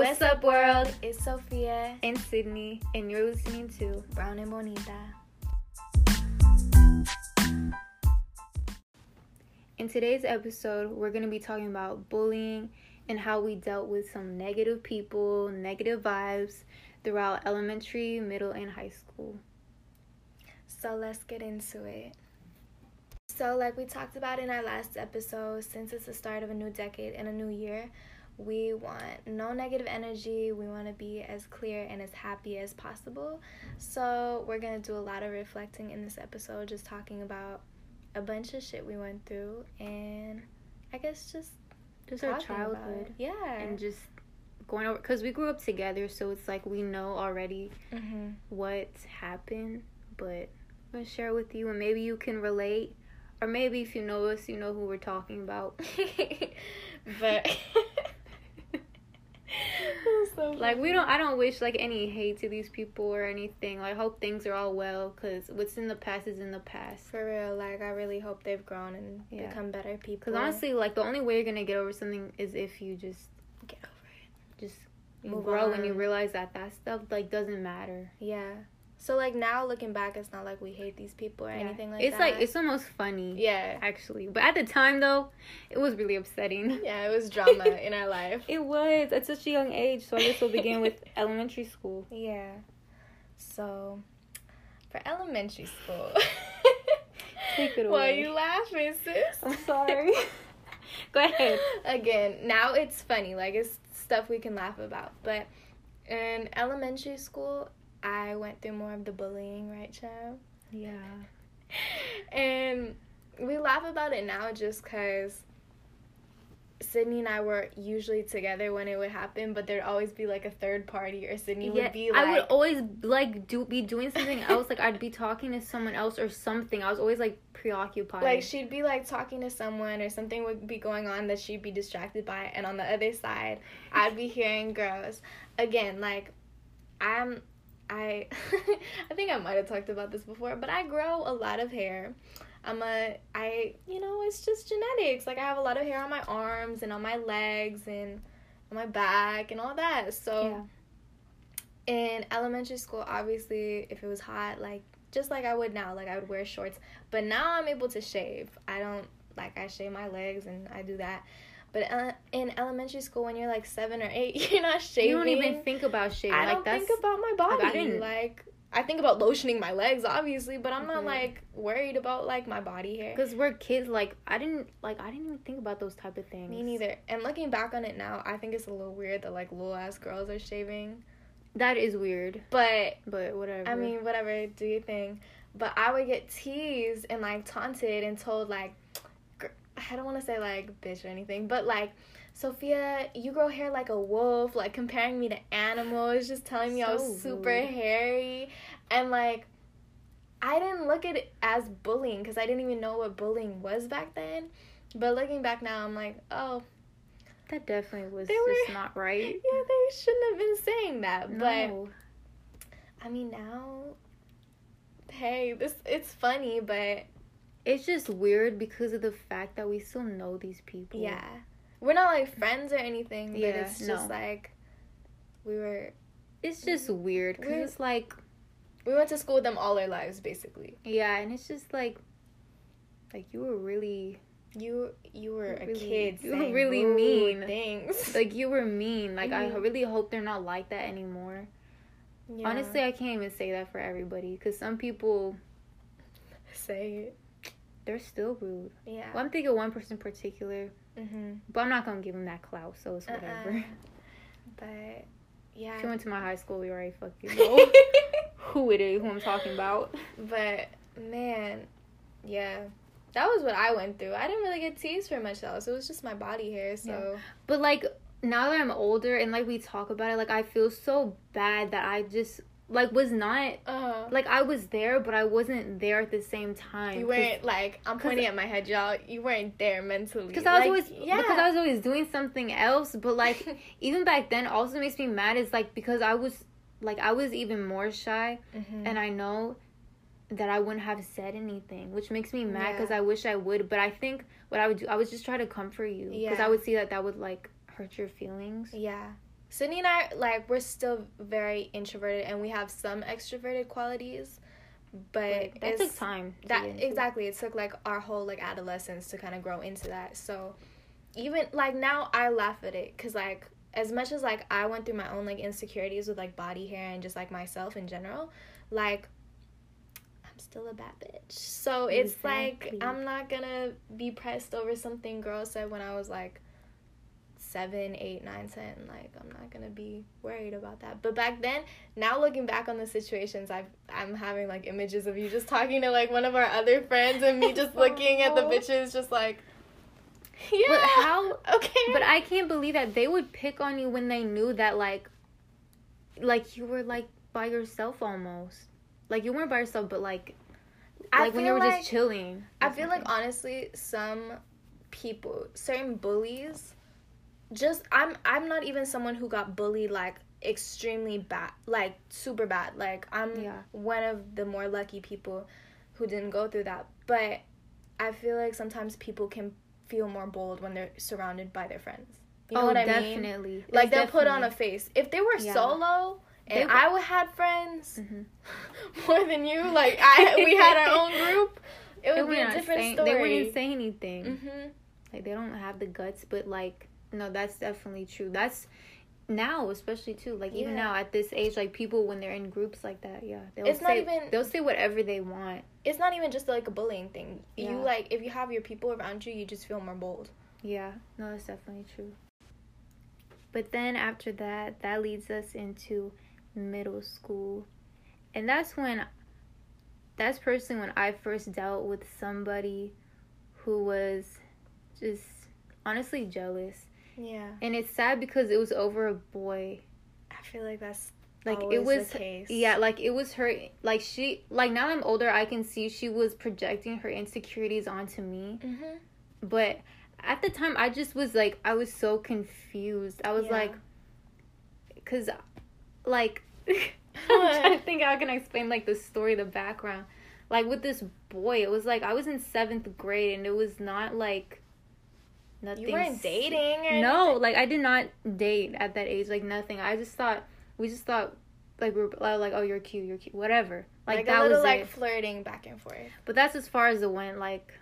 What's up, world? It's Sophia and Sydney, and you're listening to Brown and Bonita. In today's episode, we're going to be talking about bullying and how we dealt with some negative people, negative vibes throughout elementary, middle, and high school. So let's get into it. So, like we talked about in our last episode, since it's the start of a new decade and a new year, we want no negative energy. We want to be as clear and as happy as possible. So, we're going to do a lot of reflecting in this episode, just talking about a bunch of shit we went through and I guess just just our childhood. Yeah. And just going over because we grew up together, so it's like we know already mm-hmm. what's happened, but I'm gonna share with you, and maybe you can relate, or maybe if you know us, you know who we're talking about. but so like we don't i don't wish like any hate to these people or anything. Like hope things are all well because what's in the past is in the past. For real like i really hope they've grown and yeah. become better people. Because honestly like the only way you're gonna get over something is if you just get over it. just you Move grow on. and you realize that that stuff like doesn't matter. Yeah so like now looking back, it's not like we hate these people or yeah. anything like it's that. It's like it's almost funny. Yeah, actually. But at the time though, it was really upsetting. Yeah, it was drama in our life. It was at such a young age. So I guess we'll begin with elementary school. Yeah. So, for elementary school. Take it away. Why are you laughing, sis? I'm sorry. Go ahead. Again, now it's funny. Like it's stuff we can laugh about, but in elementary school I went through more of the bullying, right, Chad? Yeah. and we laugh about it now just because Sydney and I were usually together when it would happen, but there'd always be like a third party, or Sydney yeah, would be like. I would always like do be doing something else. Like I'd be talking to someone else or something. I was always like preoccupied. Like she'd be like talking to someone, or something would be going on that she'd be distracted by, and on the other side, I'd be hearing girls. Again, like I'm I I think I might have talked about this before, but I grow a lot of hair. I'm a I you know, it's just genetics. Like I have a lot of hair on my arms and on my legs and on my back and all that. So yeah. in elementary school, obviously, if it was hot, like just like I would now, like I would wear shorts. But now I'm able to shave. I don't like I shave my legs and I do that. But uh, in elementary school, when you're like seven or eight, you're not shaving. You don't even think about shaving. I like, don't think about my body. Like I, didn't. like I think about lotioning my legs, obviously, but I'm mm-hmm. not like worried about like my body hair. Cause we're kids. Like I didn't like I didn't even think about those type of things. Me neither. And looking back on it now, I think it's a little weird that like little ass girls are shaving. That is weird. But but whatever. I mean, whatever. Do your thing. But I would get teased and like taunted and told like I don't want to say like bitch or anything, but like Sophia, you grow hair like a wolf, like comparing me to animals, just telling me so I was super rude. hairy. And like, I didn't look at it as bullying because I didn't even know what bullying was back then. But looking back now, I'm like, oh. That definitely was just were, not right. Yeah, they shouldn't have been saying that. No. But, I mean, now, hey, this it's funny, but. It's just weird because of the fact that we still know these people. Yeah we're not like friends or anything, but yeah, it's just no. like we were. It's just weird because it's like we went to school with them all our lives, basically. Yeah, and it's just like, like you were really. You you were a kid. You were really mean things. Like you were mean. Like mm-hmm. I really hope they're not like that anymore. Yeah. Honestly, I can't even say that for everybody because some people say it. They're still rude. Yeah. Well, I'm thinking one person in particular Mm-hmm. But I'm not gonna give him that clout, so it's whatever. Uh-uh. But yeah, you went to my high school, you already fucking know who it is, who I'm talking about. But man, yeah, that was what I went through. I didn't really get teased for much else. It was just my body hair. So, yeah. but like now that I'm older and like we talk about it, like I feel so bad that I just like was not uh-huh. like I was there, but I wasn't there at the same time. You weren't like I'm pointing at my head, y'all. You weren't there mentally. Because I was like, always yeah. because I was always doing something else. But like even back then, also makes me mad is like because I was like I was even more shy, mm-hmm. and I know that I wouldn't have said anything, which makes me mad because yeah. I wish I would. But I think what I would do, I would just try to comfort you because yeah. I would see that that would like hurt your feelings. Yeah Sydney and I like we're still very introverted and we have some extroverted qualities, but Right. That took time. that exactly it took like our whole like adolescence to kind of grow into that. So even like now I laugh at it cuz like as much as like I went through my own like insecurities with like body hair and just like myself in general, like I'm still a bad bitch. So it's Exactly. like I'm not gonna be pressed over something girl said when I was like seven, eight, nine, ten. Like I'm not gonna be worried about that. But back then, now looking back on the situations, I've I'm having like images of you just talking to like one of our other friends and me just looking at the Oh. bitches, just like, yeah, But how? okay, But I can't believe that they would pick on you when they knew that like, like you were like by yourself almost. Like you weren't by yourself, but like, I like when you were like- just chilling. I feel like honestly, some people, certain bullies, just I'm I'm not even someone who got bullied like extremely bad, like super bad. Like I'm Yeah. one of the more lucky people who didn't go through that. But I feel like sometimes people can feel more bold when they're surrounded by their friends. You know oh, what I mean? definitely. Like It's they'll put on a face. If they were Yeah. solo and I would had friends Mhm. more than you, like I we had our own group, it would be a different say- story. They wouldn't say anything. hmm Like they don't have the guts, but like no, that's definitely true. That's now, especially too. Like even Yeah. now at this age, like people when they're in groups like that, yeah, they'll It's say not even- they'll say whatever they want. It's not even just like a bullying thing. You like if you have your people around you, you just feel more bold. Yeah, no, that's definitely true. But then after that, that leads us into middle school. And that's when that's personally when I first dealt with somebody who was just honestly jealous. Yeah, And it's sad because it was over a boy. I feel like that's Like it was the case. yeah, like it was her like she like now I'm older I can see she was projecting her insecurities onto me. hmm But at the time, I just was like, I was so confused. I was Yeah. like, because, like, I'm trying to think how I can explain like the story, the background. Like with this boy, it was like I was in seventh grade, and it was not like nothing. You weren't dating No, anything? like I did not date at that age. Like nothing. I just thought we just thought like we were like, oh, you're cute, you're cute, whatever. Like, like, that little was like it. flirting back and forth. But that's as far as it went. Like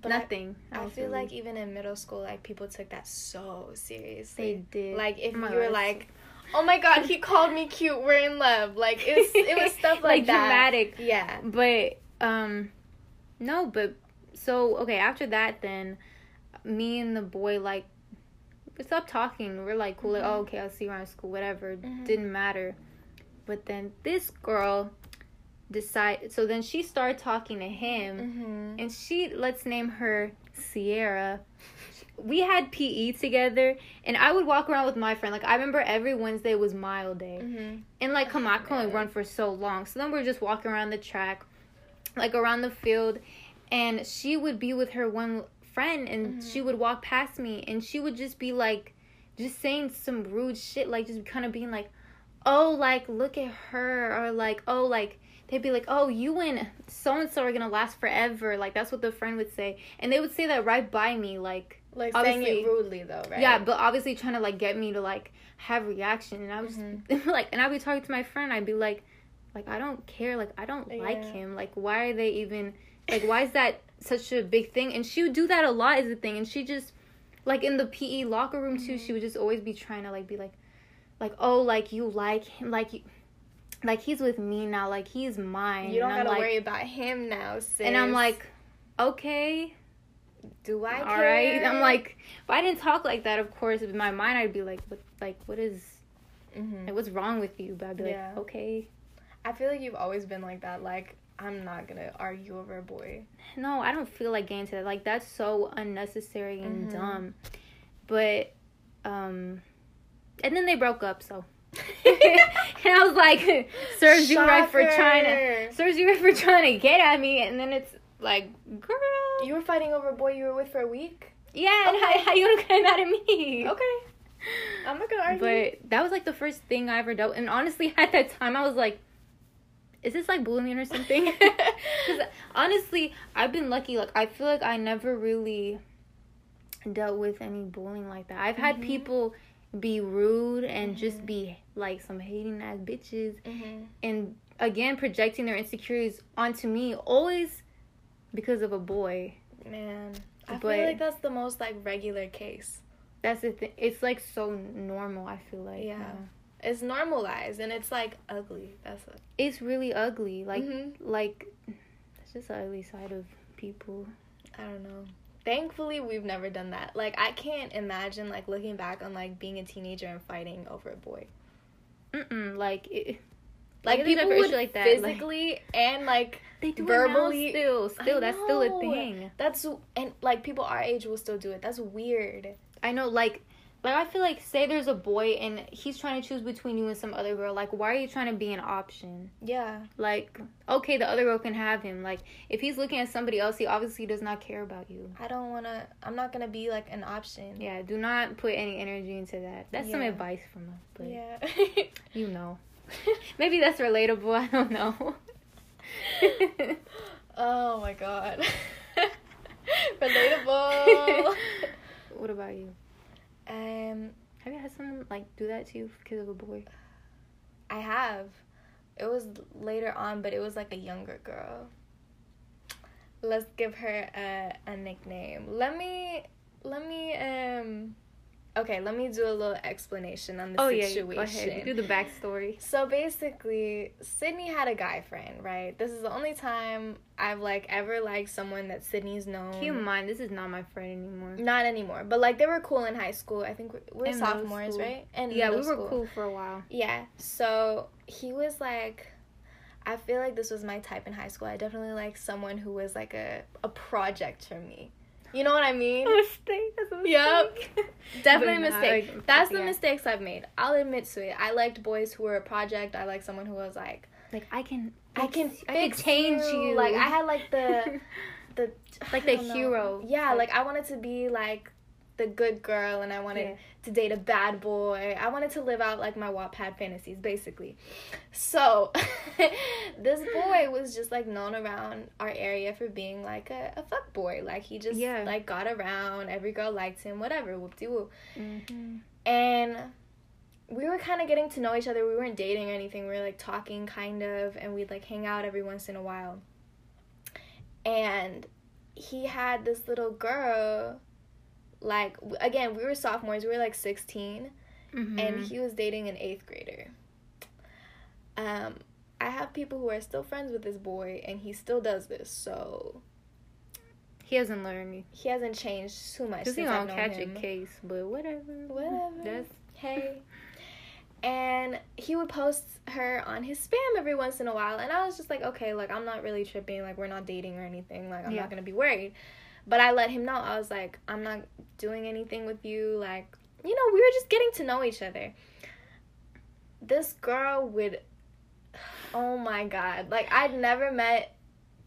But nothing. I, else feel like even in middle school, like people took that so seriously. they did. Like if my you were like, "Oh my god, he called me cute. We're in love." Like it was, it was stuff like, Like, that. dramatic. Yeah. But um no, but so okay, after that then me and the boy like we stopped talking. We're like cool, like, Mhm. oh okay, I'll see you around school, whatever. Mhm. Didn't matter. But then this girl decide so then she started talking to him Mm-hmm. and she let's name her Sierra. We had PE together and I would walk around with my friend. Like I remember every Wednesday was mile day. Mm-hmm. And like, come on, I can only run for so long. So then we are just walking around the track, like around the field, and she would be with her one friend, and Mhm. she would walk past me, and she would just be like, just saying some rude shit, like just kind of being like, oh, like look at her, or like, oh, like they'd be like, oh, you and so and so are gonna last forever, like that's what the friend would say, and they would say that right by me, like. Like saying Obviously- it rudely though, right? Yeah, but obviously trying to like get me to like have reaction, and I was Mhm. like, and I'd be talking to my friend, I'd be like, like I don't care, like I don't like him, like why are they even, like why is that such a big thing? And she would do that a lot is the thing, and she just, like in the PE locker room too, she would just always be trying to like be like, like oh like you like him, like you, like he's with me now, like he's mine. you don't gotta like, worry about him now, sis. and I'm like, okay, do I? all right. I'm like, if I didn't talk like that, of course, in my mind, I'd be like, what, like, what is, Mhm. like, what's wrong with you? But I'd be Yeah. like, okay. I feel like you've always been like that. Like I'm not gonna argue over a boy. No, I don't feel like getting to that. Like, that's so unnecessary and Mhm. dumb. But, um, and then they broke up, so. and I was like, serves you right for trying to, serves you right for trying to get at me. And then it's like, girl. You were fighting over a boy you were with for a week. yeah, and how, how you gonna get mad at me? Okay, I'm not gonna argue. But that was like the first thing I ever dealt. And honestly, at that time, I was like, "Is this like bullying or something?" Because honestly, I've been lucky. Like I feel like I never really dealt with any bullying like that. I've had Mhm. people be rude and just Mhm. be like some hating ass bitches Mhm. and again projecting their insecurities onto me always because of a boy. Man, I But- feel like that's the most like regular case. That's the thing. It's like so normal. I feel like Yeah. now. It's normalized and it's like ugly. That's it. it's really ugly. Like Mhm. like it's just the ugly side of people. I don't know. Thankfully, we've never done that. Like, I can't imagine like looking back on like being a teenager and fighting over a boy. Mm-mm, like it, Like people would like that, like- physically and like they do verbally- still. Still, I that's still a thing. that's and like people our age will still do it. That's weird. I know, like, like I feel like say there's a boy and he's trying to choose between you and some other girl. Like, why are you trying to be an option? Yeah. Like, okay, the other girl can have him. Like, if he's looking at somebody else, he obviously does not care about you. I don't want to I'm not going to be like an option. Yeah, do not put any energy into that. That's some advice from us, but Yeah. you know. Maybe that's relatable. I don't know. oh my god. Relatable. what about you? Um Have you had someone like do that to you because of a boy? I have. It was later on, but it was like a younger girl. Let's give her a, a nickname. Let me let me um okay, let me do a little explanation on the oh yeah, situation. go ahead. Do the backstory. So basically, Sydney had a guy friend, right? This is the only time I've like ever liked someone that Sydney's known. Keep in mind, this is not my friend anymore. Not anymore, but like they were cool in high school. I think we're, we're sophomores, right? And yeah, we were school. cool for a while. Yeah. So he was like, I feel like this was my type in high school. I definitely like someone who was like a a project for me. You know what I mean? mistake. That's a Yep. Definitely a mistake. like, That's the mistakes I've made. I'll admit to it. I liked boys who were a project. I liked someone who was like, Like I can, I can I can change you. Like I had like the the Like I the know. hero. Yeah, Like- like I wanted to be like the good girl, and I wanted Yeah. To date a bad boy. I wanted to live out like my Wattpad fantasies, basically. So this boy was just like known around our area for being like a, a fuck boy. Like he just Yeah. like got around. Every girl liked him. Whatever. Whoop de whoop. Mhm. And we were kind of getting to know each other. We weren't dating or anything. We were like talking kind of, and we'd like hang out every once in a while. And he had this little girl, like, again, we were sophomores, we were like 16, and Mhm. he was dating an eighth grader. Um, I have people who are still friends with this boy, and he still does this, so he hasn't learned. he hasn't changed too much. Cause he don't catch him. a case, but whatever. Whatever. That's hey. And he would post her on his spam every once in a while. And I was just like, okay, like, I'm not really tripping. Like, we're not dating or anything. Like, I'm Yeah. not going to be worried. But I let him know. I was like, I'm not doing anything with you. Like, you know, we were just getting to know each other. This girl would, oh my God. Like, I'd never met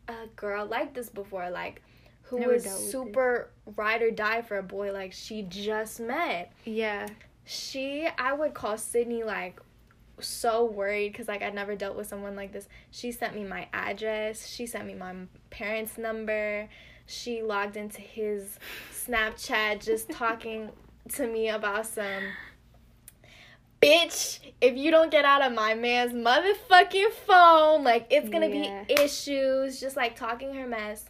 a girl like this before. Like, who Never was super ride or die for a boy like she just met yeah. she i would call sydney like so worried because like i'd never dealt with someone like this. She sent me my address. She sent me my parents number. She logged into his snapchat just talking to me about some bitch. If you don't get out of my man's motherfucking phone like it's gonna Yeah. be issues just like talking her mess.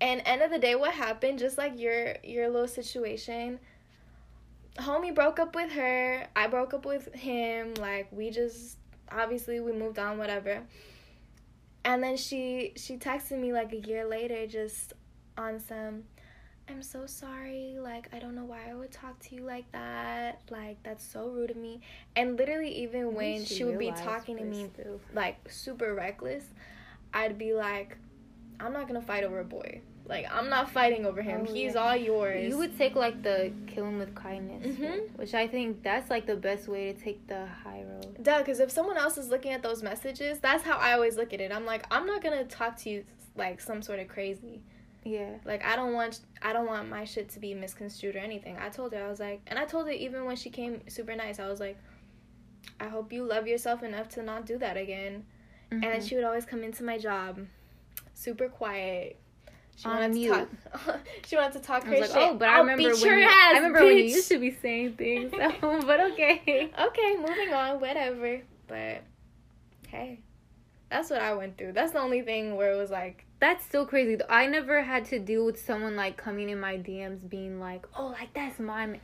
And end of the day what happened just like your your little situation homie broke up with her. I broke up with him. Like we just obviously we moved on whatever. And then she she texted me like a year later just on some i'm so sorry. Like i don't know why i would talk to you like that. Like that's so rude of me. And literally even when she, would be talking to me still. like super reckless i'd be like i'm not gonna fight over a boy like i'm not fighting over him Oh, he's yeah. all yours You would take like the kill him with kindness, Mhm. which I think that's like the best way to take the high road. Duh, because if someone else is looking at those messages, that's how I always look at it. I'm like, I'm not gonna talk to you like some sort of crazy. Yeah. Like I don't want, I don't want my shit to be misconstrued or anything. I told her I was like, and I told her even when she came super nice, I was like, I hope you love yourself enough to not do that again. And then Mhm. she would always come into my job, super quiet. She On wanted mute. to talk. she wanted to talk I her was like, shit. oh, but I I'll remember beat when your you, ass, I remember when you used to be saying things. So, but okay. Okay, moving on. Whatever. But hey, that's what I went through. That's the only thing where it was like, That's so crazy. I never had to deal with someone like coming in my DMs being like, "Oh, like that's my ma-"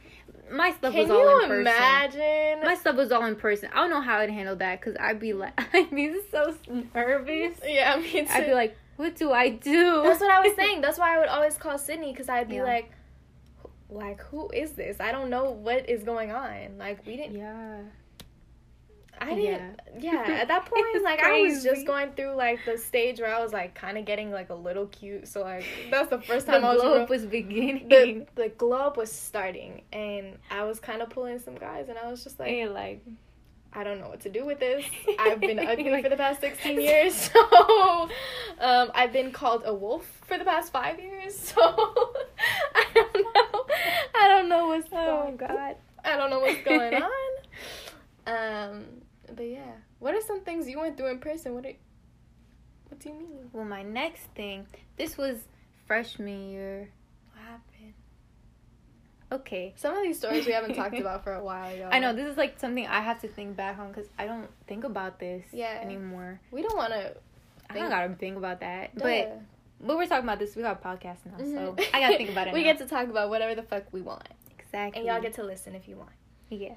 my stuff can was all you in person." imagine? My stuff was all in person. I don't know how I'd handle that because I'd be like, I'd be so nervous. yeah, me too. I'd be like, "What do I do?" That's what I was saying. That's why I would always call Sydney because I'd be Yeah. like, like who is this? I don't know what is going on. Like we didn't. yeah. I didn't. Yeah. At that point, It's like I was just going through like the stage where I was like kind of getting like a little cute. So like that's the first The time I was. glow up was beginning. the the glow up was starting, and I was kind of pulling some guys, and I was just like, Hey, like, I don't know what to do with this. I've been ugly for the past 16 years, so um, I've been called a wolf for the past five years. So I don't know. I don't know what's oh going. God. I don't know what's going on. Um, but yeah, what are some things you went through in person? What? Are, what do you mean? Well, my next thing. This was freshman year. Okay. Some of these stories we haven't talked about for a while, y'all. I know this is like something I have to think back on because I don't think about this Yeah. anymore. We don't want to. I Think- don't gotta think about that. But but we're talking about this. We got a podcast now, so Mhm. I gotta think about it. we now. get to talk about whatever the fuck we want, exactly, and y'all get to listen if you want. yeah.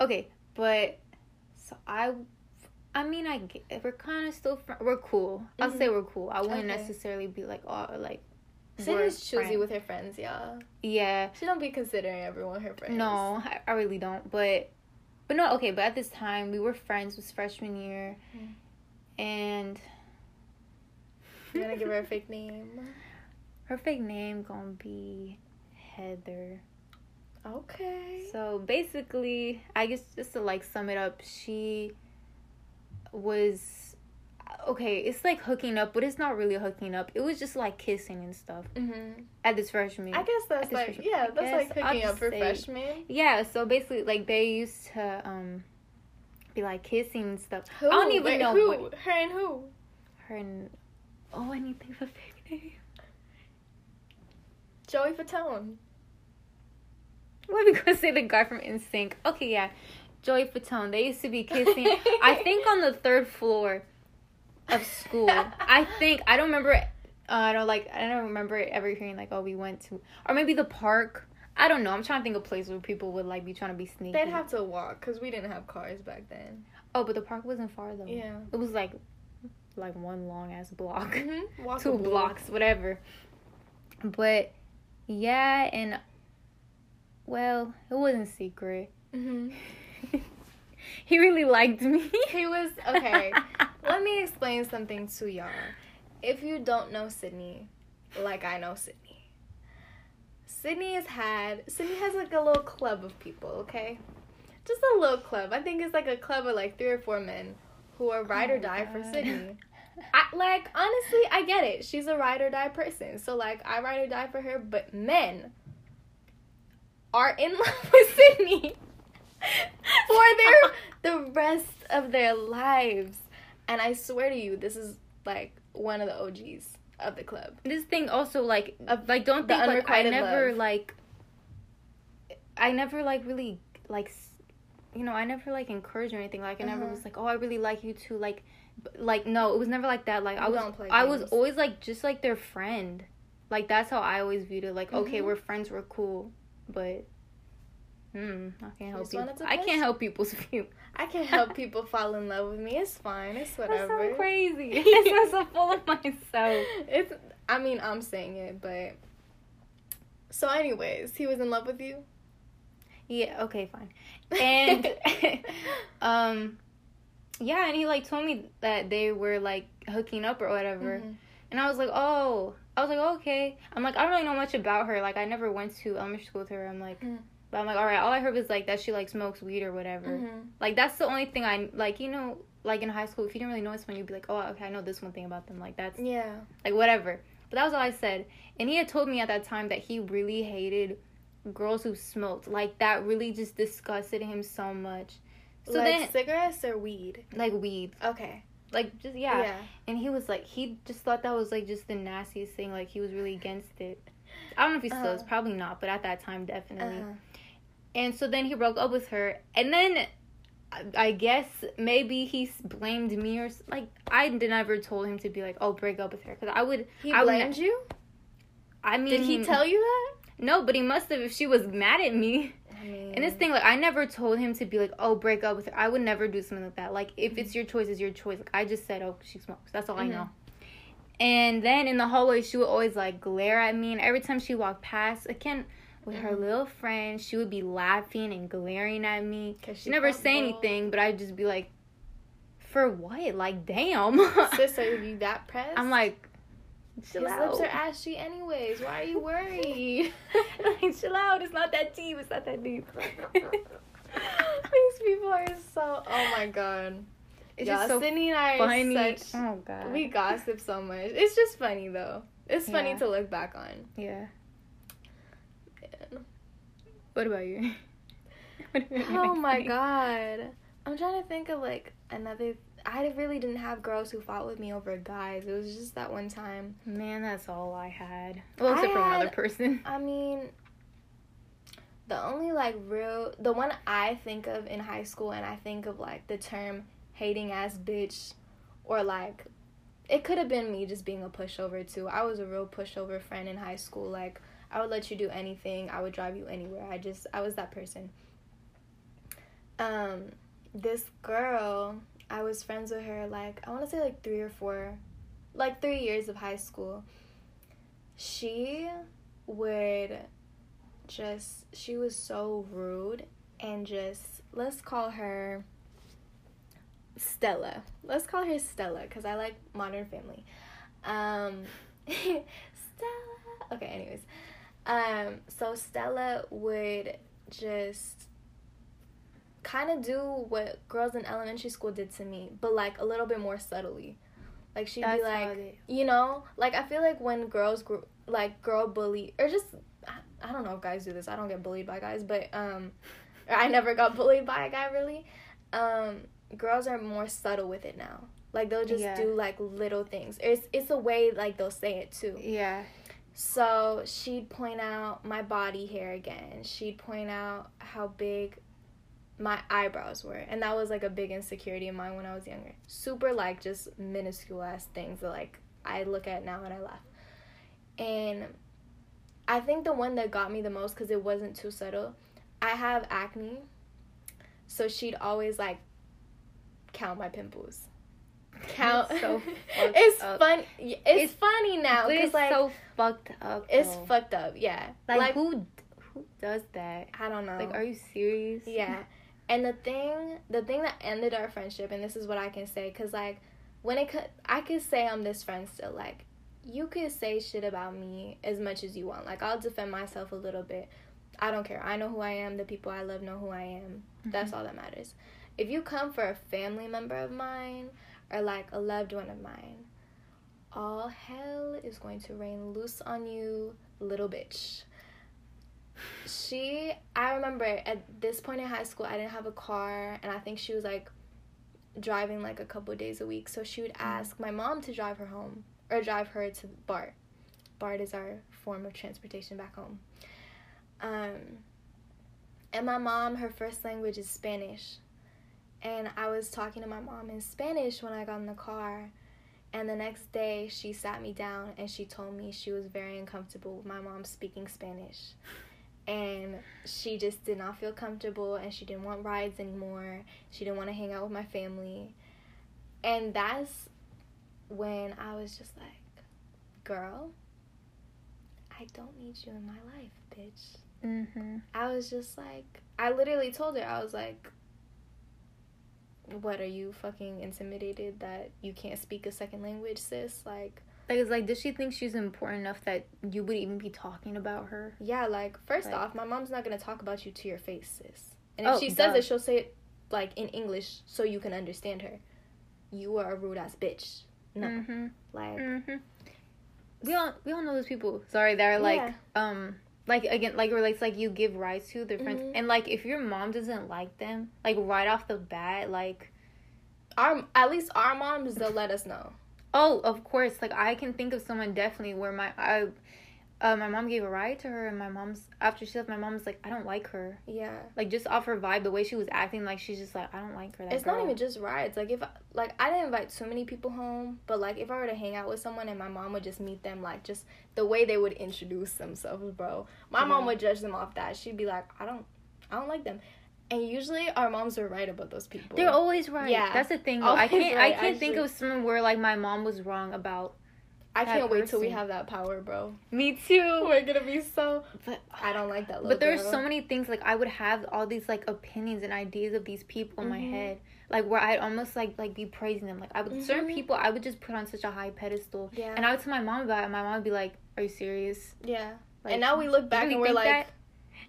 Okay, but so I, I mean, I get, we're kind of still fr- we're cool. I'll Mhm. say we're cool. I wouldn't Okay. necessarily be like oh like. Sydney's choosy friends. with her friends, y'all. Yeah. She don't be considering everyone her friends. No, I, I really don't. But but no, okay. But at this time, we were friends. It was freshman year, Mm. and You gonna give her a fake name? her fake name gonna be Heather. Okay. So basically, I guess just to like sum it up, she was okay. It's like hooking up, but it's not really hooking up. It was just like kissing and stuff Mhm. at this freshman. I guess that's like freshman. yeah, that's like hooking up for say- freshmen. yeah. So basically, like they used to um be like kissing and stuff. Who? I don't even Wait, know who. what- Her and who? her and oh, I need to think of a fake name. Joey Fatone. What are we gonna say? The guy from NSYNC. Okay, yeah, Joey Fatone. They used to be kissing. I think on the third floor of school. I think I don't remember. Uh, I don't like. I don't remember ever hearing like, oh, we went to, or maybe the park. I don't know. I'm trying to think of places where people would like be trying to be sneaky. They'd have to walk because we didn't have cars back then. Oh, but the park wasn't far though. Yeah. It was like, like one long ass block, Mm-hmm. two blocks, whatever. But yeah, and well, it wasn't secret. hmm he really liked me. He was okay. Let me explain something to y'all. If you don't know Sydney, like I know Sydney, Sydney has had Sydney has like a little club of people. Okay, just a little club. I think it's like a club of like three or four men who are ride Oh or die for Sydney. I like honestly, I get it. She's a ride or die person, so like I ride or die for her. But men are in love with Sydney for their the rest of their lives. And I swear to you, this is like one of the OGs of the club. this thing also like Of like don't think like I never love. like I never like really like you know I never like encouraged or anything like I never Uh-huh. was like oh I really like you too like like no it was never like that like I was I was always like just like their friend like that's how I always viewed it like okay Mhm. we're friends we're cool but hmm I can't help people I can't help people's view I can't help people fall in love with me. It's fine. It's whatever. that's so crazy I'm so full of myself It's. I mean, I'm saying it, but. So, anyways, he was in love with you. Yeah, okay, fine. And um yeah, and he like told me that they were like hooking up or whatever. Mhm. And I was like, "Oh." I was like, "Okay." I'm like, "I don't really know much about her. Like I never went to elementary school with her." I'm like, Mhm. But I'm like, "All right, all I heard was like that she like smokes weed or whatever." Mhm. Like that's the only thing I like, you know, like in high school if you didn't really know someone, you'd be like, "Oh, okay, I know this one thing about them." Like that's Yeah. like whatever. But that was all I said. And he had told me at that time that he really hated girls who smoked. Like that really just disgusted him so much. So like then cigarettes or weed. like weed. Okay. like just yeah. yeah. And he was like, he just thought that was like just the nastiest thing. Like he was really against it. I don't know if he still uh-huh. is, probably not, but at that time, definitely. Uh-huh. And so then he broke up with her, and then I guess maybe he blamed me or like I never told him to be like, oh, break up with her because I would. He I blamed would, you. I mean, did he tell you that? No, but he must have if she was mad at me. I mean, and this thing, like, I never told him to be like, oh, break up with her. I would never do something like that. Like, if it's your choice, it's your choice. Like, I just said, oh, she smokes. That's all mm-hmm. I know. And then in the hallway, she would always like glare at me, and every time she walked past, again with mm-hmm. her little friend, she would be laughing and glaring at me. Cause she, never say anything, but I'd just be like, "For what? Like, damn." Sis, are you that pressed? I'm like, chill His out. lips are ashy, anyways. Why are you worried? like, chill out. It's not that deep. It's not that deep. These people are so. Oh my god. It's just so Sydney and I funny. are such. Oh god. We gossip so much. It's just funny though. It's funny yeah. to look back on. Yeah. What about you? what about oh my funny? god. I'm trying to think of like another. I really didn't have girls who fought with me over guys. It was just that one time. Man, that's all I had. Well, except for another person. I mean, the only like real, the one I think of in high school, and I think of like the term hating ass bitch or like it could have been me just being a pushover too. I was a real pushover friend in high school. Like I would let you do anything. I would drive you anywhere. I just I was that person. Um this girl, I was friends with her like I want to say like 3 or 4 like 3 years of high school. She would just she was so rude and just let's call her Stella. Let's call her Stella because I like Modern Family. Um, Stella. Okay, anyways. Um, so Stella would just kind of do what girls in elementary school did to me, but like a little bit more subtly. Like she'd That's be like, you know, like I feel like when girls grew, like girl bully or just I don't know if guys do this. I don't get bullied by guys, but um, I never got bullied by a guy really. Um, girls are more subtle with it now. Like they'll just yeah. do like little things. It's it's a way like they'll say it too. Yeah. So she'd point out my body hair again. She'd point out how big my eyebrows were. And that was like a big insecurity of mine when I was younger. Super like just minuscule ass things that like I look at now and I laugh. And I think the one that got me the most because it wasn't too subtle, I have acne. So she'd always like count my pimples. Count. so it's fun. It's, it's, funny now It's like so fucked up. It's fucked up. Yeah. Like, like who who does that? I don't know. Like, are you serious? Yeah. And the thing, the thing that ended our friendship, and this is what I can say, cause like, when it could, I could say I'm this friend still. Like, you could say shit about me as much as you want. Like, I'll defend myself a little bit. I don't care. I know who I am. The people I love know who I am. Mm-hmm. That's all that matters if you come for a family member of mine or like a loved one of mine, all hell is going to rain loose on you, little bitch. She, I remember at this point in high school, I didn't have a car, and I think she was like driving like a couple days a week. So she would mm. ask my mom to drive her home or drive her to BART. BART is our form of transportation back home. Um, and my mom, her first language is Spanish. And I was talking to my mom in Spanish when I got in the car. And the next day, she sat me down and she told me she was very uncomfortable with my mom speaking Spanish. And she just did not feel comfortable and she didn't want rides anymore. She didn't want to hang out with my family. And that's when I was just like, girl, I don't need you in my life, bitch. Mm-hmm. I was just like, I literally told her, I was like, what are you fucking intimidated that you can't speak a second language, sis? Like like it's like does she think she's important enough that you would even be talking about her? Yeah, like first like, off, my mom's not gonna talk about you to your face, sis. And if oh, she says it, she'll say it like in English so you can understand her. You are a rude ass bitch. No. Mm-hmm. Like mm-hmm. we all we all know those people. Sorry, they're like yeah. um like again like relates like you give rights to their friends mm-hmm. and like if your mom doesn't like them like right off the bat like our at least our moms they'll let us know. Oh, of course. Like I can think of someone definitely where my I uh, my mom gave a ride to her, and my mom's after she left, my mom's like, I don't like her. Yeah. Like just off her vibe, the way she was acting, like she's just like, I don't like her. it's girl. not even just rides. Like if like I didn't invite too many people home, but like if I were to hang out with someone and my mom would just meet them, like just the way they would introduce themselves, bro. My yeah. mom would judge them off that. She'd be like, I don't, I don't like them. And usually our moms are right about those people. They're always right. Yeah, that's the thing. I can't. Right, I can't actually. think of someone where like my mom was wrong about I can't wait till we have that power, bro. Me too. We're gonna be so. But I don't like that. But there's so many things like I would have all these like opinions and ideas of these people mm-hmm. in my mm-hmm. head, like where I'd almost like like be praising them. Like I would mm-hmm. certain people I would just put on such a high pedestal. Yeah. And I would tell my mom about it, and my mom would be like, "Are you serious?" Yeah. Like, and now we look back and we're like. That?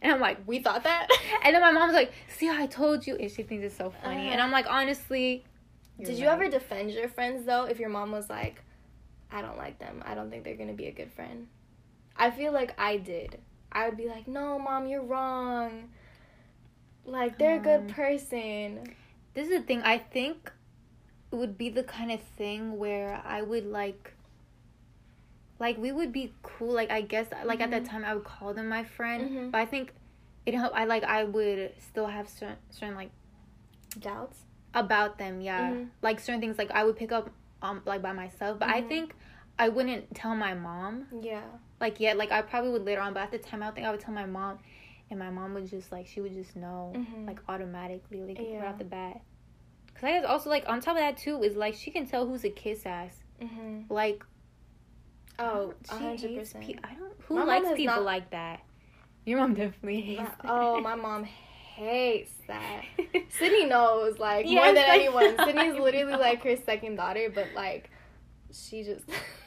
And I'm like, we thought that. and then my mom's like, "See, I told you," and she thinks it's so funny. Uh, and I'm like, honestly. Did right. you ever defend your friends though? If your mom was like, I don't like them. I don't think they're gonna be a good friend. I feel like I did. I would be like, no, mom, you're wrong. Like, they're um, a good um, person. This is the thing. I think it would be the kind of thing where I would like, like, we would be cool. Like, I guess, like, mm-hmm. at that mm-hmm. time, I would call them my friend. Mm-hmm. But I think it helped. I, like, I would still have certain, certain like, doubts about them. Yeah. Mm-hmm. Like, certain things, like, I would pick up um like by myself. But mm-hmm. I think I wouldn't tell my mom. Yeah. Like yet, like I probably would later on, but at the time I think I would tell my mom, and my mom would just like she would just know mm-hmm. like automatically like yeah. right off the bat. Cause I guess also like on top of that too is like she can tell who's a kiss ass. Mm-hmm. Like. Oh, hundred percent. Pe- I don't. Who my likes people not... like that? Your mom definitely hates. My, oh, my mom hates that. Sydney knows like yes, more than anyone. Sydney's literally like her second daughter, but like she just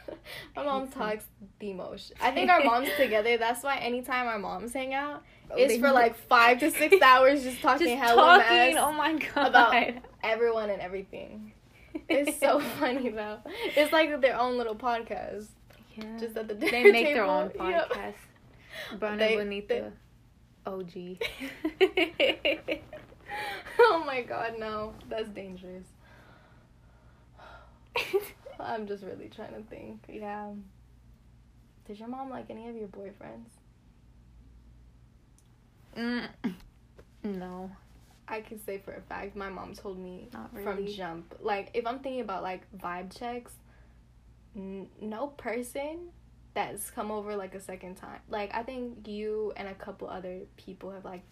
my mom talks the most. I think our moms together. That's why anytime our moms hang out, oh, it's for like five to six hours just talking just hella talking, mess. Oh my god! About everyone and everything. It's so funny though. It's like their own little podcast. Yeah. Just at the dinner they make table. their own podcast. Yep. Burn they, beneath they, OG. oh my god, no. That's dangerous. I'm just really trying to think. Yeah. Did your mom like any of your boyfriends? Mm, no. I can say for a fact my mom told me really. from jump. Like if I'm thinking about like vibe checks, n- no person that's come over like a second time. Like I think you and a couple other people have like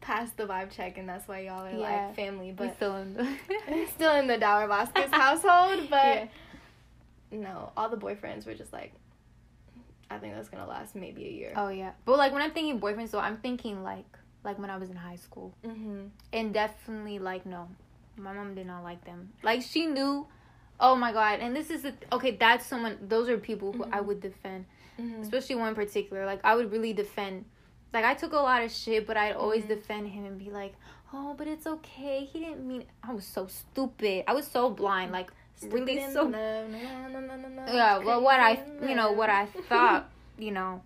passed the vibe check, and that's why y'all are yeah. like family. But still in the still in the Dower Vasquez household. But yeah. No, all the boyfriends were just like. I think that's gonna last maybe a year. Oh yeah, but like when I'm thinking boyfriends, so I'm thinking like like when I was in high school, mm-hmm. and definitely like no, my mom did not like them. Like she knew Oh my god! And this is a, okay. That's someone. Those are people who mm-hmm. I would defend, mm-hmm. especially one in particular. Like I would really defend. Like I took a lot of shit, but I'd always mm-hmm. defend him and be like, "Oh, but it's okay. He didn't mean." I was so stupid. I was so blind. Like stupid really so. yeah. Well, what I you know what I thought you know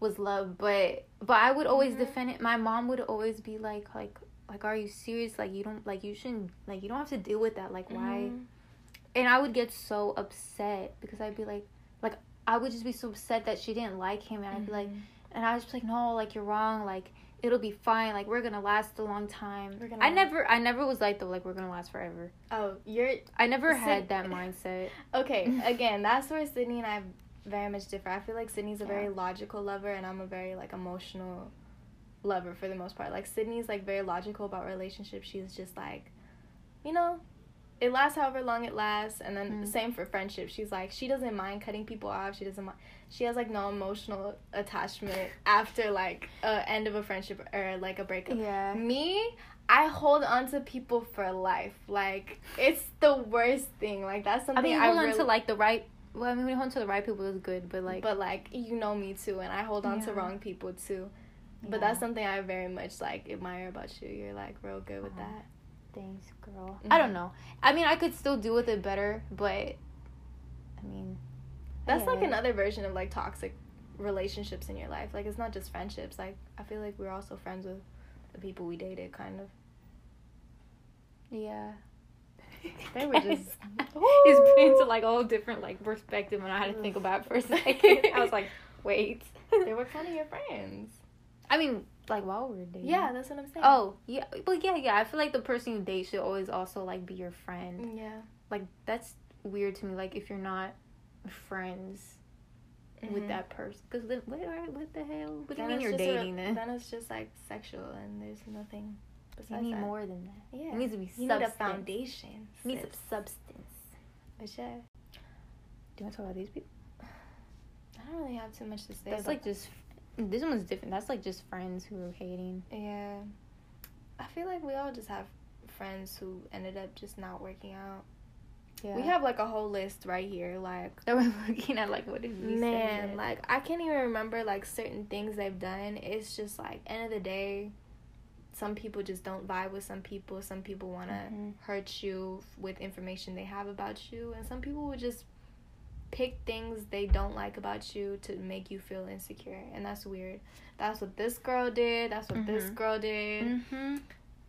was love, but but I would always mm-hmm. defend it. My mom would always be like like like Are you serious? Like you don't like you shouldn't like you don't have to deal with that. Like why? Mm-hmm and I would get so upset because I'd be like, like I would just be so upset that she didn't like him, and I'd be like, mm-hmm. and I was just like, no, like you're wrong, like it'll be fine, like we're gonna last a long time. We're gonna I never, I never was like though, like we're gonna last forever. Oh, you're. I never Sid- had that mindset. okay, again, that's where Sydney and I very much differ. I feel like Sydney's a yeah. very logical lover, and I'm a very like emotional lover for the most part. Like Sydney's like very logical about relationships. She's just like, you know, it lasts however long it lasts and then mm. same for friendship she's like she doesn't mind cutting people off. She doesn't mind she has like no emotional attachment after like a end of a friendship or like a breakup. Yeah. Me i hold on to people for life. Like it's the worst thing. Like that's something i mean hold I on really, to like the right well i mean when you hold on to the right people is good but like but like you know me too and i hold on yeah. to wrong people too. But yeah. that's something i very much like admire about you. You're like real good with uh-huh. that Thanks, girl. Mm-hmm. I don't know. I mean, I could still do with it better, but I mean, that's like another version of like toxic relationships in your life. Like it's not just friendships. Like I feel like we're also friends with the people we dated, kind of. Yeah. They were just he's put into like a whole different like perspective and I had to think about it for a second. I was like, wait. they were kind of your friends. I mean, like while we're dating. Yeah, that's what I'm saying. Oh, yeah. But yeah, yeah. I feel like the person you date should always also like be your friend. yeah. Like that's weird to me. Like if you're not friends with Mhm. that person, because what, what the hell? What do you Then mean you're just a- dating then? Then it's just like sexual, and there's nothing You need that. more than that. Yeah. It needs to be You substance. need a foundation. You need some substance. But yeah, Do you want to talk about these people? I don't really have too much to say. That's like just. This one's different. That's like just friends who are hating. Yeah. I feel like we all just have friends who ended up just not working out. Yeah. We have like a whole list right here. Like, That we're looking at like what did we say? man, that- like I can't even remember like certain things they've done. It's just like end of the day, some people just don't vibe with some people. Some people want to Mhm. hurt you with information they have about you, and some people would just pick things they don't like about you to make you feel insecure, and that's weird. That's what this girl did. That's what this Mhm. girl did. Mhm.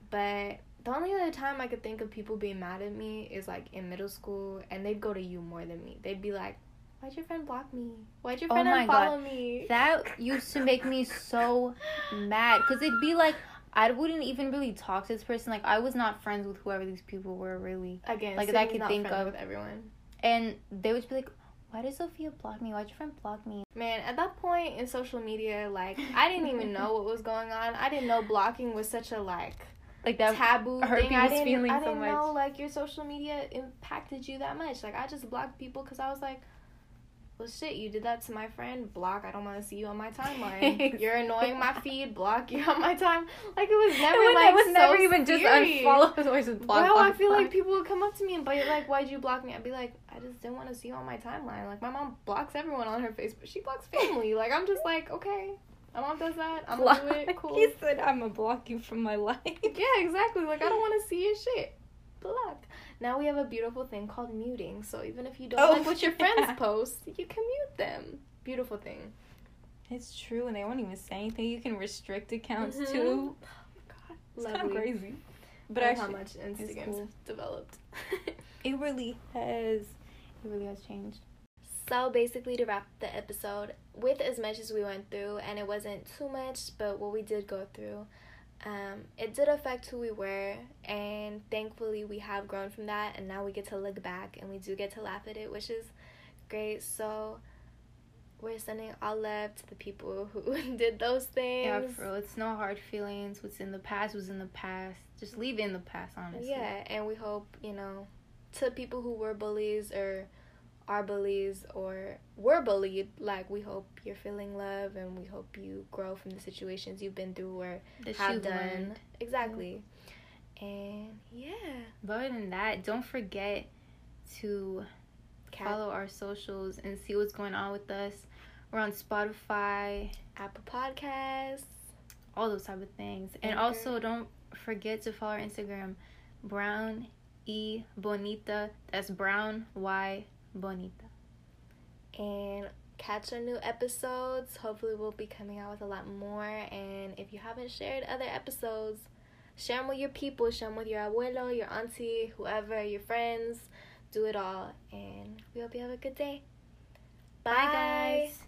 But the only other time I could think of people being mad at me is like in middle school, and they'd go to you more than me. They'd be like, "Why'd your friend block me? Why'd your Oh friend God. unfollow me?" That used to make me so mad because it'd be like I wouldn't even really talk to this person. Like I was not friends with whoever these people were really, Again, like, that I could think of. with everyone. and they would be like, "Why did Sophia block me? Why did your friend block me?" Man, at that point in social media, like I didn't even know what was going on. I didn't know blocking was such a like Like that. taboo hurt thing. I people's didn't, feelings I didn't know much. like your social media impacted you that much. Like I just blocked people because I was like, well, shit, you did that to my friend. Block. I don't want to see you on my timeline. You're annoying my feed. Block you on my time. Like it was never it like it was so never even just serious. unfollow. It was just block. Bro, I block, feel like people would come up to me and be like, "Why'd you block me?" I'd be like, "I just didn't want to see you on my timeline." Like my mom blocks everyone on her Facebook. She blocks family. like I'm just like, okay, my mom does that. I'm gonna do it. Cool. He said, "I'm gonna block you from my life." Yeah, exactly. Like I don't want to see your shit. Block. Now we have a beautiful thing called muting. So even if you don't Oh, like what your yeah. friends post, you can mute them. Beautiful thing. It's true, and they won't even say anything. You can restrict accounts Mhm. too. God, It's kind of crazy. But actually, how much Instagram's cool. developed. it really has. It really has changed. So basically, to wrap the episode, with as much as we went through, and it wasn't too much, but what we did go through, um, it did affect who we were, and thankfully we have grown from that, and now we get to look back and we do get to laugh at it, which is great. So we're sending all love to the people who did those things. Yeah, for real. It's no hard feelings. What's in the past was in the past. Just leave it in the past, honestly. Yeah, and we hope, you know, to people who were bullies or are bullies or were bullied, like we hope you're feeling love and we hope you grow from the situations you've been through or That have done. learned. Exactly. And yeah. But other than that, don't forget to Cat- follow our socials and see what's going on with us. We're on Spotify, Apple Podcasts. all those type of things. And also don't forget to follow our Instagram, Brown E Bonita. That's Brown Y Bonita. and catch our new episodes. Hopefully, we'll be coming out with a lot more. And if you haven't shared other episodes, share them with your people, share them with your abuelo, your auntie, whoever, your friends. Do it all. And we hope you have a good day. Bye, Bye guys.